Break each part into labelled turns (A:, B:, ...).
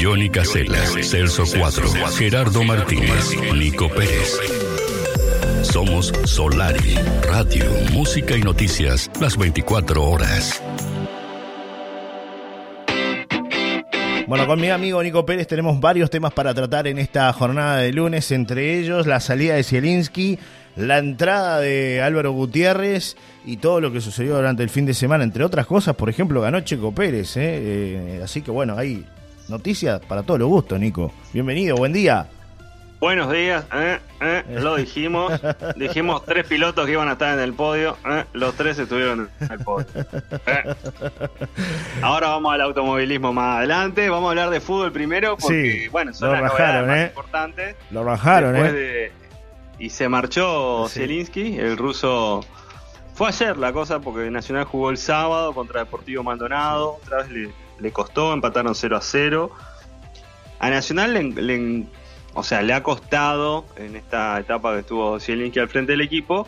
A: Johnny Caselas, Celso Cuatro, Gerardo Martínez, Nico Pérez. Somos Solari, radio, música y noticias las 24 horas.
B: Bueno, con mi amigo Nico Pérez tenemos varios temas para tratar en esta jornada de lunes, entre ellos la salida de Zielinski, la entrada de Álvaro Gutiérrez y todo lo que sucedió durante el fin de semana, entre otras cosas, por ejemplo, ganó Checo Pérez, ¿eh? Eh, así que bueno, hay noticias para todos los gustos, Nico. Bienvenido, buen día.
C: Buenos días, eh, eh, lo dijimos. dijimos tres pilotos que iban a estar en el podio. Eh, los tres estuvieron en el podio. Eh. Ahora vamos al automovilismo más adelante. Vamos a hablar de fútbol primero porque,
B: Sí,
C: bueno, son
B: lo
C: las
B: rajaron,
C: más
B: ¿eh?
C: importantes.
B: Lo
C: Después
B: ¿eh?
C: de- y se marchó
B: Sí.
C: Zielinski, el ruso. Fue ayer la cosa porque Nacional jugó el sábado contra Deportivo Maldonado. Otra vez le, le costó, empataron 0 a 0. A Nacional le, o sea, le ha costado en esta etapa que estuvo Zielinski al frente del equipo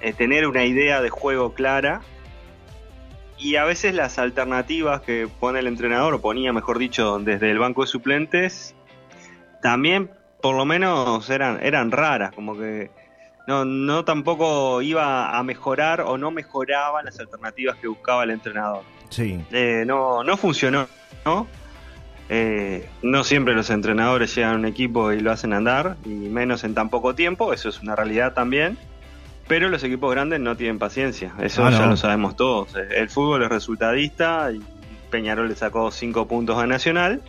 C: eh, tener una idea de juego clara. Y a veces las alternativas que pone el entrenador, o ponía mejor dicho, desde el banco de suplentes, también por lo menos eran, eran raras, como que no, no tampoco iba a mejorar o no mejoraban las alternativas que buscaba el entrenador.
B: Sí,
C: Eh, no, no funcionó, ¿no? Eh, no siempre los entrenadores llegan a un equipo y lo hacen andar, y menos en tan poco tiempo, eso es una realidad también. Pero los equipos grandes no tienen paciencia, eso
B: Ah,
C: ya
B: no.
C: lo sabemos todos. El fútbol es resultadista y Peñarol le sacó 5 puntos a Nacional.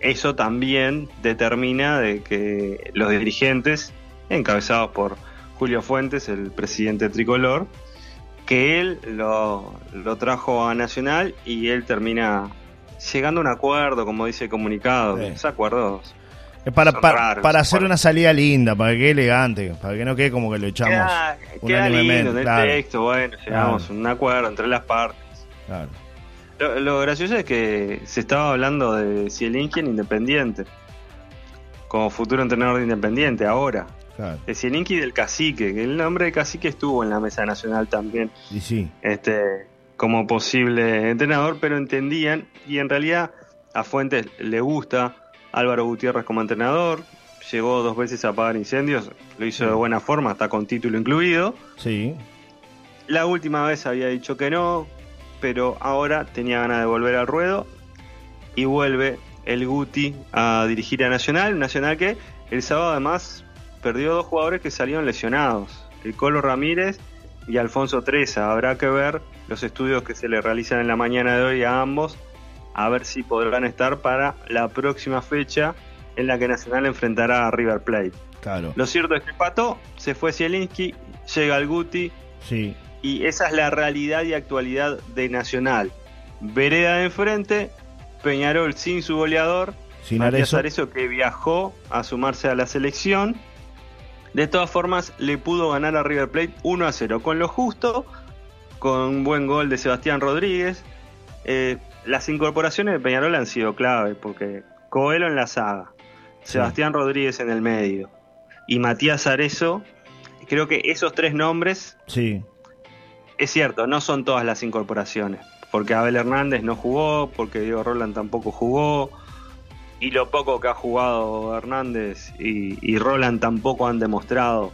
C: Eso también determina de que los dirigentes, encabezados por Julio Fuentes, el presidente tricolor, que él lo, lo trajo a Nacional y él termina llegando a un acuerdo, como dice el comunicado.
B: Sí.
C: Esos acuerdos
B: es para,
C: Son
B: para,
C: raros,
B: para
C: son
B: hacer una salida linda, para que quede elegante, para que no quede como que lo echamos.
C: queda, lindo en el
B: claro.
C: texto, bueno, llegamos a un acuerdo entre las partes.
B: Claro.
C: Lo, lo gracioso es que se estaba hablando de Zielinski en Independiente, como futuro entrenador de Independiente, ahora.
B: Claro.
C: De y del Cacique, que el nombre de Cacique estuvo en la mesa nacional también.
B: Y sí,
C: este, como posible entrenador, pero entendían, y en realidad a Fuentes le gusta Álvaro Gutiérrez como entrenador, llegó dos veces a apagar incendios, lo hizo de buena forma, está con título incluido.
B: sí.
C: La última vez había dicho que no, pero ahora tenía ganas de volver al ruedo y vuelve el Guti a dirigir a Nacional, Nacional que el sábado además perdió dos jugadores que salieron lesionados, el Colo Ramírez y Alfonso Treza. Habrá que ver los estudios que se le realizan en la mañana de hoy a ambos, a ver si podrán estar para la próxima fecha en la que Nacional enfrentará a River Plate.
B: Claro.
C: Lo cierto es que empató, se fue Zielinski, llega el Guti,
B: Sí,
C: y esa es la realidad y actualidad de Nacional. Vereda de enfrente, Peñarol sin su goleador,
B: sin
C: Matías
B: Arezzo.
C: Arezzo que viajó a sumarse a la selección. De todas formas, le pudo ganar a River Plate 1 a 0, con lo justo, con un buen gol de Sebastián Rodríguez. Eh, las incorporaciones de Peñarol han sido clave, porque Coelho en la saga,
B: Sí.
C: Sebastián Rodríguez en el medio y Matías Arezzo, creo que esos tres nombres
B: Sí,
C: es cierto, no son todas las incorporaciones. Porque Abel Hernández no jugó, porque Diego Roland tampoco jugó. Y lo poco que ha jugado Hernández y, y Roland tampoco han demostrado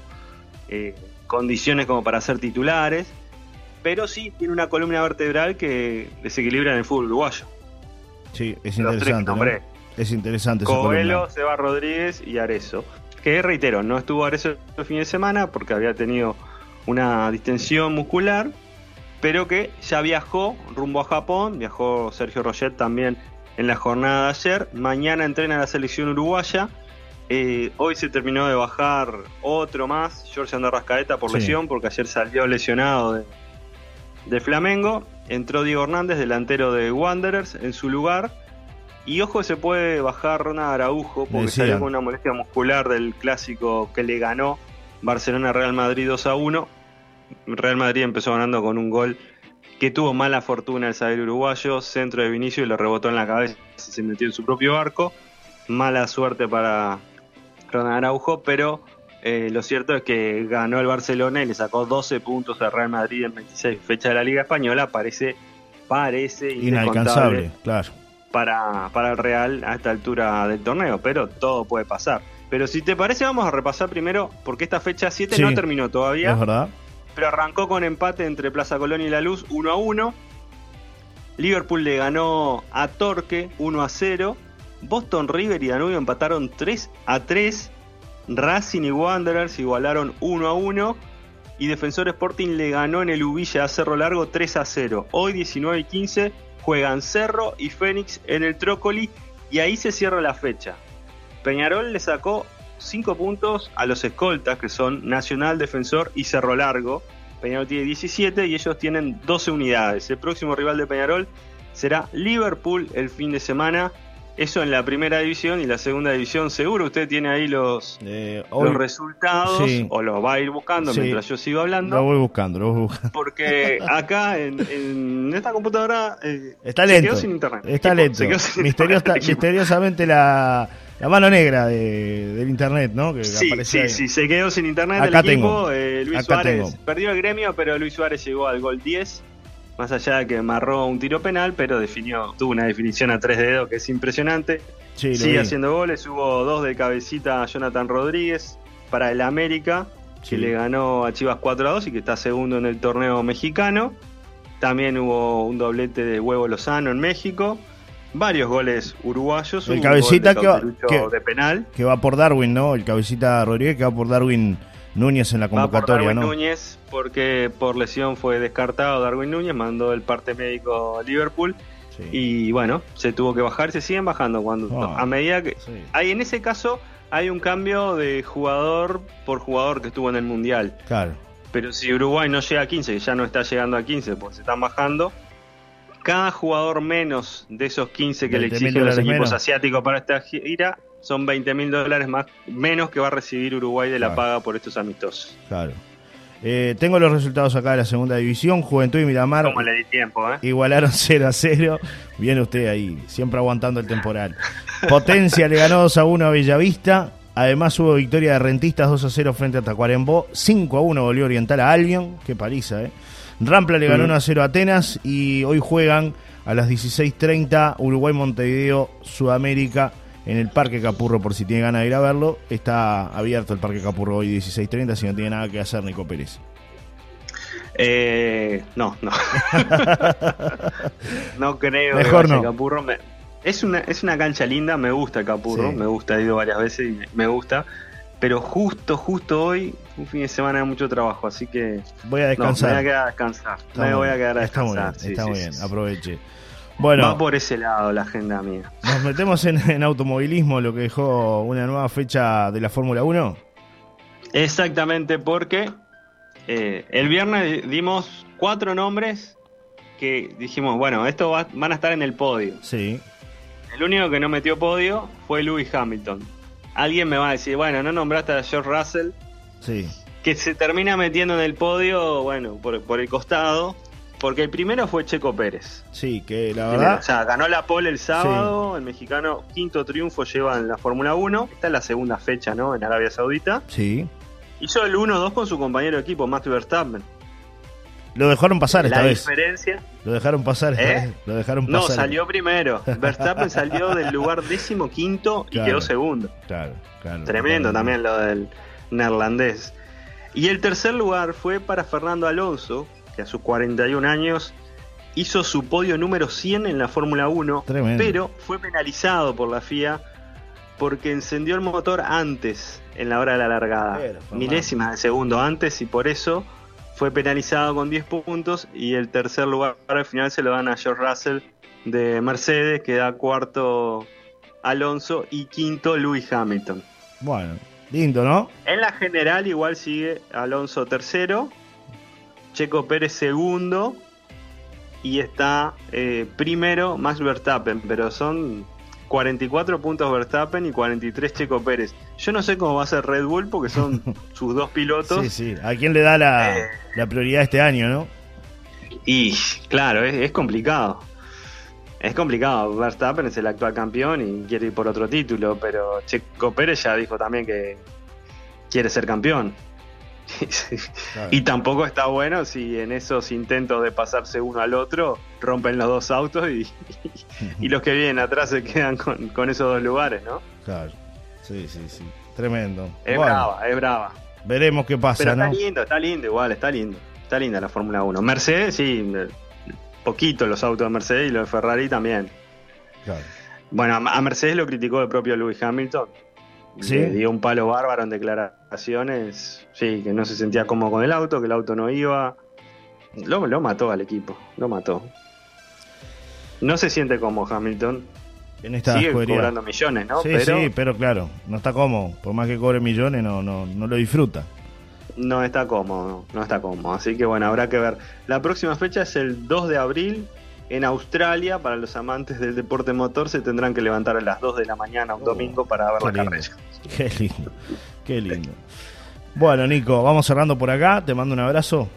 C: eh, condiciones como para ser titulares. Pero sí tiene una columna vertebral que desequilibra en el fútbol uruguayo.
B: sí, es
C: Los tres
B: interesante. ¿no?
C: nombré.
B: Es interesante esa
C: Coelho. Seba Rodríguez y Arezo. Que reitero, no estuvo Arezo el fin de semana porque había tenido una distensión muscular, pero que ya viajó rumbo a Japón, viajó Sergio Roget también en la jornada de ayer, mañana entrena la selección uruguaya, Eh, hoy se terminó de bajar otro más, George Rascaeta por
B: Sí.
C: lesión, porque ayer salió lesionado de, de Flamengo, entró Diego Hernández, delantero de Wanderers, en su lugar, y ojo se puede bajar Ronald Araujo, porque
B: Decían.
C: salió con una molestia muscular del clásico que le ganó Barcelona-Real Madrid 2 a 1. Real Madrid empezó ganando con un gol que tuvo mala fortuna el zaguero uruguayo, centro de Vinicio y lo rebotó en la cabeza y se metió en su propio arco. Mala suerte para Ronald Araujo, pero eh, lo cierto es que ganó el Barcelona y le sacó 12 puntos al Real Madrid en 26 fechas de la Liga Española. Parece, parece
B: Inalcanzable, claro.
C: para, para el Real a esta altura del torneo, pero todo puede pasar. Pero si te parece, vamos a repasar primero, porque esta fecha 7
B: Sí.
C: no terminó todavía,
B: Es verdad.
C: Pero arrancó con empate entre Plaza Colón y La Luz 1 a 1. Liverpool le ganó a Torque 1 a 0. Boston River y Danubio empataron 3 a 3. Racing y Wanderers igualaron 1 a 1. Y Defensor Sporting le ganó en el Ubilla a Cerro Largo 3 a 0. Hoy 19 y 15 juegan Cerro y Fénix en el Trócoli y ahí se cierra la fecha. Peñarol le sacó 5 puntos a los escoltas que son Nacional, Defensor y Cerro Largo. Peñarol tiene 17 y ellos tienen 12 unidades. El próximo rival de Peñarol será Liverpool el fin de semana. Eso en la primera división y la segunda división. Seguro usted tiene ahí los,
B: Eh, hoy
C: los resultados
B: sí.
C: o los va a ir buscando
B: Sí.
C: mientras yo sigo hablando.
B: lo voy buscando, lo voy buscando.
C: Porque acá en, en esta computadora eh,
B: Está
C: se
B: lento.
C: quedó sin internet.
B: Está
C: Equipo,
B: lento.
C: se sin internet,
B: misteriosamente la, la mano negra de- del internet, ¿no? Que
C: Sí, sí,
B: ahí.
C: sí, se quedó sin internet
B: Acá
C: el equipo.
B: tengo.
C: eh, Luis
B: Acá
C: Suárez
B: tengo.
C: perdió el gremio, pero Luis Suárez llegó al gol 10. Más allá de que amarró un tiro penal, pero definió, tuvo una definición a tres dedos que es impresionante.
B: Sí,
C: Sigue
B: vi.
C: haciendo goles, hubo dos de cabecita a Jonathan Rodríguez para el América,
B: Sí.
C: que le ganó a Chivas 4 a 2 y que está segundo en el torneo mexicano. También hubo un doblete de Huevo Lozano en México. Varios goles uruguayos.
B: El cabecita
C: de
B: que va- que-
C: de penal.
B: Que va por Darwin, ¿no? El cabecita Rodríguez que va por Darwin Núñez en la
C: Va por
B: convocatoria,
C: Darwin
B: ¿no?
C: Núñez porque por lesión fue descartado Darwin Núñez, mandó el parte médico a Liverpool
B: Sí.
C: y bueno, se tuvo que bajar, se siguen bajando cuando
B: Ah.
C: a medida que
B: Sí,
C: hay en ese caso hay un cambio de jugador por jugador que estuvo en el mundial,
B: claro.
C: pero si Uruguay no llega a 15, que ya no está llegando a 15 porque se están bajando, cada jugador menos de esos 15 que le
B: 20.000
C: exigen los equipos
B: menos.
C: asiáticos para esta gira son 20 mil dólares más menos que va a recibir Uruguay de la
B: Claro.
C: paga por estos amistosos.
B: Claro. Eh, tengo los resultados acá de la segunda división. Juventud y Miramar
C: Como le di tiempo, ¿eh?
B: igualaron 0 a 0. Viene usted ahí, siempre aguantando el temporal. Potencia le ganó 2 a 1 a Bellavista. Además hubo victoria de Rentistas 2 a 0 frente a Tacuarembó. 5 a 1 volvió Oriental a Albion. Qué paliza, ¿eh? Rampla le ganó
C: Mm.
B: 1 a 0 a Atenas. Y hoy juegan a las 16.30 Uruguay-Montevideo, Sudamérica. En el Parque Capurro, por si tiene ganas de ir a verlo, está abierto el Parque Capurro hoy 16.30, si no tiene nada que hacer Nico Pérez.
C: Eh, no, no. no creo
B: Mejor
C: que
B: no.
C: Capurro. Me- es, una, es una cancha linda, me gusta Capurro,
B: Sí.
C: me gusta, he ido varias veces y me, me gusta. Pero justo, justo hoy, un fin de semana de mucho trabajo, así que
B: Voy a
C: no, me
B: descansar.
C: voy a quedar a descansar.
B: Está
C: me voy a quedar a
B: está muy
C: descansar.
B: bien, está
C: sí,
B: muy
C: sí,
B: bien,
C: sí.
B: aproveche.
C: Va
B: Bueno,
C: por ese lado la agenda mía.
B: nos metemos en, en automovilismo, lo que dejó una nueva fecha de la Fórmula 1.
C: Exactamente, porque eh, el viernes dimos cuatro nombres que dijimos, bueno, estos va- van a estar en el podio.
B: Sí,
C: El único que no metió podio fue Lewis Hamilton. Alguien me va a decir, bueno, no nombraste a George Russell,
B: sí,
C: que se termina metiendo en el podio, bueno, por, por el costado, porque el primero fue Checo Pérez.
B: sí, que la verdad,
C: o sea, ganó la pole el sábado, el mexicano quinto triunfo lleva en la Fórmula 1, esta es la segunda fecha, ¿no? En Arabia Saudita.
B: sí.
C: Hizo el 1-2 con su compañero de equipo, Max Verstappen.
B: Lo dejaron pasar esta
C: la
B: vez.
C: diferencia,
B: Lo dejaron pasar esta
C: ¿Eh?
B: vez. Lo dejaron
C: no,
B: pasar.
C: salió primero. Verstappen salió del lugar décimo quinto y
B: Claro.
C: quedó segundo.
B: Claro, claro.
C: Tremendo también lo del neerlandés. Y el tercer lugar fue para Fernando Alonso, que a sus 41 años hizo su podio número 100 en la Fórmula 1,
B: Tremendo.
C: pero fue penalizado por la FIA porque encendió el motor antes, en la hora de la largada, milésimas de segundo antes, y por eso fue penalizado con 10 puntos. Y el tercer lugar al final se lo dan a George Russell de Mercedes, que da cuarto Alonso y quinto Lewis Hamilton.
B: Bueno, lindo, ¿no?
C: En la general igual sigue Alonso tercero, Checo Pérez segundo y está eh, primero Max Verstappen, pero son 44 puntos Verstappen y 43 Checo Pérez. Yo no sé cómo va a ser Red Bull porque son sus dos pilotos
B: Sí, sí. ¿A quién le da la,
C: Eh.
B: la prioridad este año, no?
C: y claro, es, es complicado. Es complicado, Verstappen es el actual campeón y quiere ir por otro título, pero Checo Pérez ya dijo también que quiere ser campeón. Y tampoco está bueno si en esos intentos de pasarse uno al otro rompen los dos autos y, y los que vienen atrás se quedan con, esos dos lugares, ¿no?
B: Claro, sí, sí, sí. Tremendo.
C: Es brava, es brava.
B: Veremos qué pasa,
C: Pero está lindo, está lindo, igual, está lindo. Está linda la Fórmula 1. Mercedes, sí, poquito los autos de Mercedes y los de Ferrari también. Claro. Bueno, a Mercedes lo criticó el propio Lewis Hamilton le dio un palo bárbaro en declaraciones. Sí, que no se sentía cómodo con el auto, que el auto no iba. Lo, lo mató al equipo, lo mató. No se siente como Hamilton.
B: En esta
C: Sigue cobrando millones, ¿no?
B: Sí, pero, sí, pero claro, no está cómodo. Por más que cobre millones, no, no, no lo disfruta.
C: No está cómodo, no está cómodo. Así que bueno, habrá que ver. La próxima fecha es el 2 de abril en Australia, para los amantes del deporte motor, se tendrán que levantar a las 2 de la mañana un domingo para ver la carrera.
B: Qué lindo, qué lindo. Bueno, Nico, vamos cerrando por acá. Te mando un abrazo.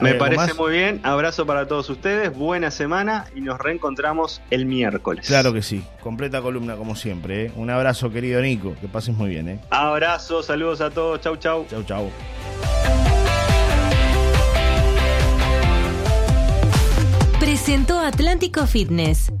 C: Me parece muy bien. Abrazo para todos ustedes. Buena semana y nos reencontramos el miércoles.
B: Claro que sí. Completa columna como siempre. ¿eh? Un abrazo, querido Nico. Que pases muy bien. ¿eh?
C: Abrazo, saludos a todos. Chau, chau.
B: Chau, chau.
D: Presentó Atlántico Fitness.